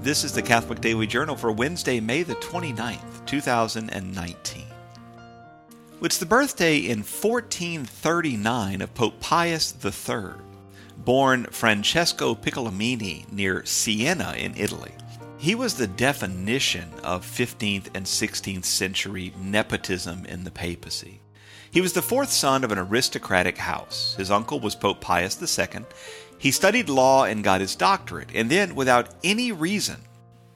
This is the Catholic Daily Journal for Wednesday, May the 29th, 2019. It's the birthday in 1439 of Pope Pius III, born Francesco Piccolomini near Siena in Italy. He was the definition of 15th and 16th century nepotism in the papacy. He was the fourth son of an aristocratic house. His uncle was Pope Pius II. He studied law and got his doctorate, and then, without any reason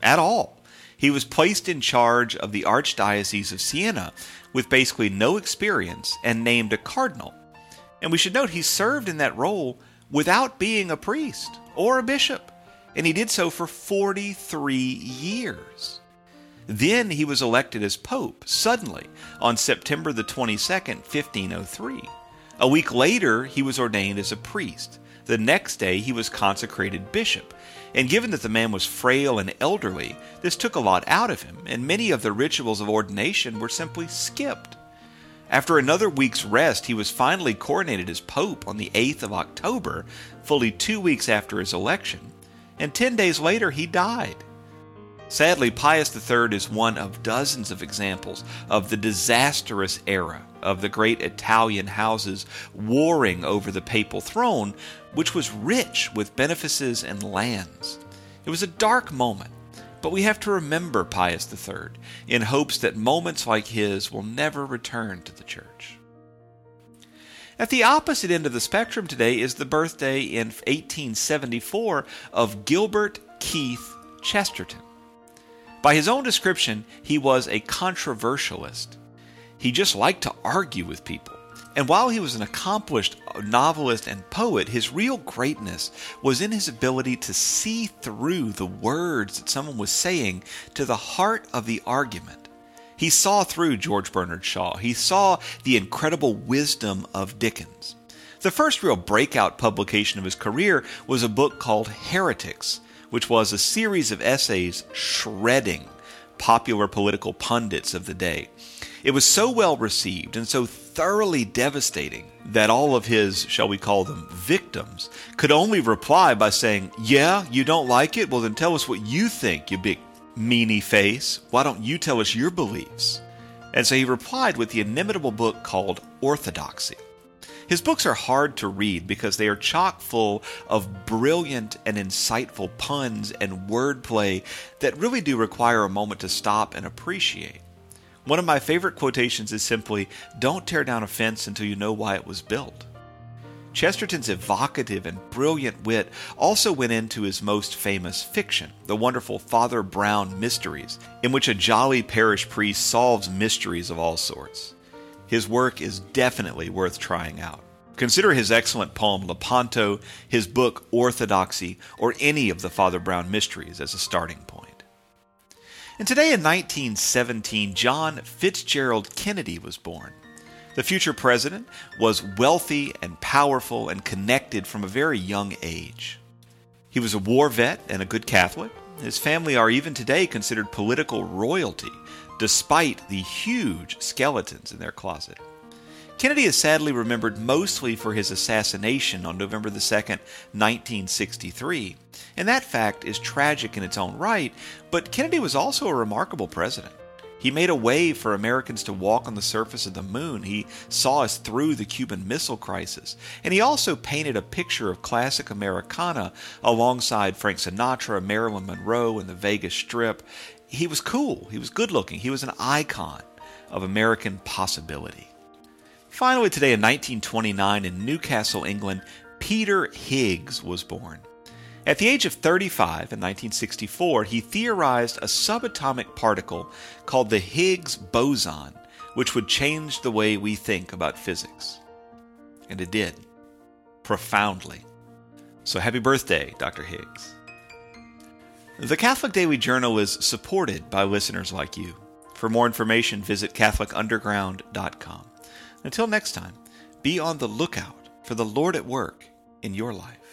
at all, he was placed in charge of the Archdiocese of Siena with basically no experience and named a cardinal. And we should note he served in that role without being a priest or a bishop, and he did so for 43 years. Then he was elected as pope suddenly on September the 22nd, 1503. A week later, he was ordained as a priest. The next day, he was consecrated bishop. And given that the man was frail and elderly, this took a lot out of him, and many of the rituals of ordination were simply skipped. After another week's rest, he was finally coronated as pope on the 8th of October, fully two weeks after his election, and ten days later he died. Sadly, Pius III is one of dozens of examples of the disastrous era of the great Italian houses warring over the papal throne, which was rich with benefices and lands. It was a dark moment, but we have to remember Pius III in hopes that moments like his will never return to the Church. At the opposite end of the spectrum today is the birthday in 1874 of Gilbert Keith Chesterton. By his own description, he was a controversialist. He just liked to argue with people. And while he was an accomplished novelist and poet, his real greatness was in his ability to see through the words that someone was saying to the heart of the argument. He saw through George Bernard Shaw. He saw the incredible wisdom of Dickens. The first real breakout publication of his career was a book called Heretics, which was a series of essays shredding popular political pundits of the day. It was so well received and so thoroughly devastating that all of his, shall we call them, victims could only reply by saying, Yeah, you don't like it? Well, then tell us what you think, you big meanie face. Why don't you tell us your beliefs? And so he replied with the inimitable book called Orthodoxy. His books are hard to read because they are chock full of brilliant and insightful puns and wordplay that really do require a moment to stop and appreciate. One of my favorite quotations is simply Don't tear down a fence until you know why it was built. Chesterton's evocative and brilliant wit also went into his most famous fiction, the wonderful Father Brown Mysteries, in which a jolly parish priest solves mysteries of all sorts. His work is definitely worth trying out. Consider his excellent poem Lepanto, his book Orthodoxy, or any of the Father Brown mysteries as a starting point. And today in 1917, John Fitzgerald Kennedy was born. The future president was wealthy and powerful and connected from a very young age. He was a war vet and a good Catholic. His family are even today considered political royalty despite the huge skeletons in their closet. Kennedy is sadly remembered mostly for his assassination on November the 2nd, 1963. And that fact is tragic in its own right, but Kennedy was also a remarkable president. He made a way for Americans to walk on the surface of the moon. He saw us through the Cuban Missile Crisis. And he also painted a picture of classic Americana alongside Frank Sinatra, Marilyn Monroe, and the Vegas Strip he was cool. He was good looking. He was an icon of American possibility. Finally, today in 1929 in Newcastle, England, Peter Higgs was born. At the age of 35 in 1964, he theorized a subatomic particle called the Higgs boson, which would change the way we think about physics. And it did. Profoundly. So happy birthday, Dr. Higgs. The Catholic Daily Journal is supported by listeners like you. For more information, visit CatholicUnderground.com. Until next time, be on the lookout for the Lord at work in your life.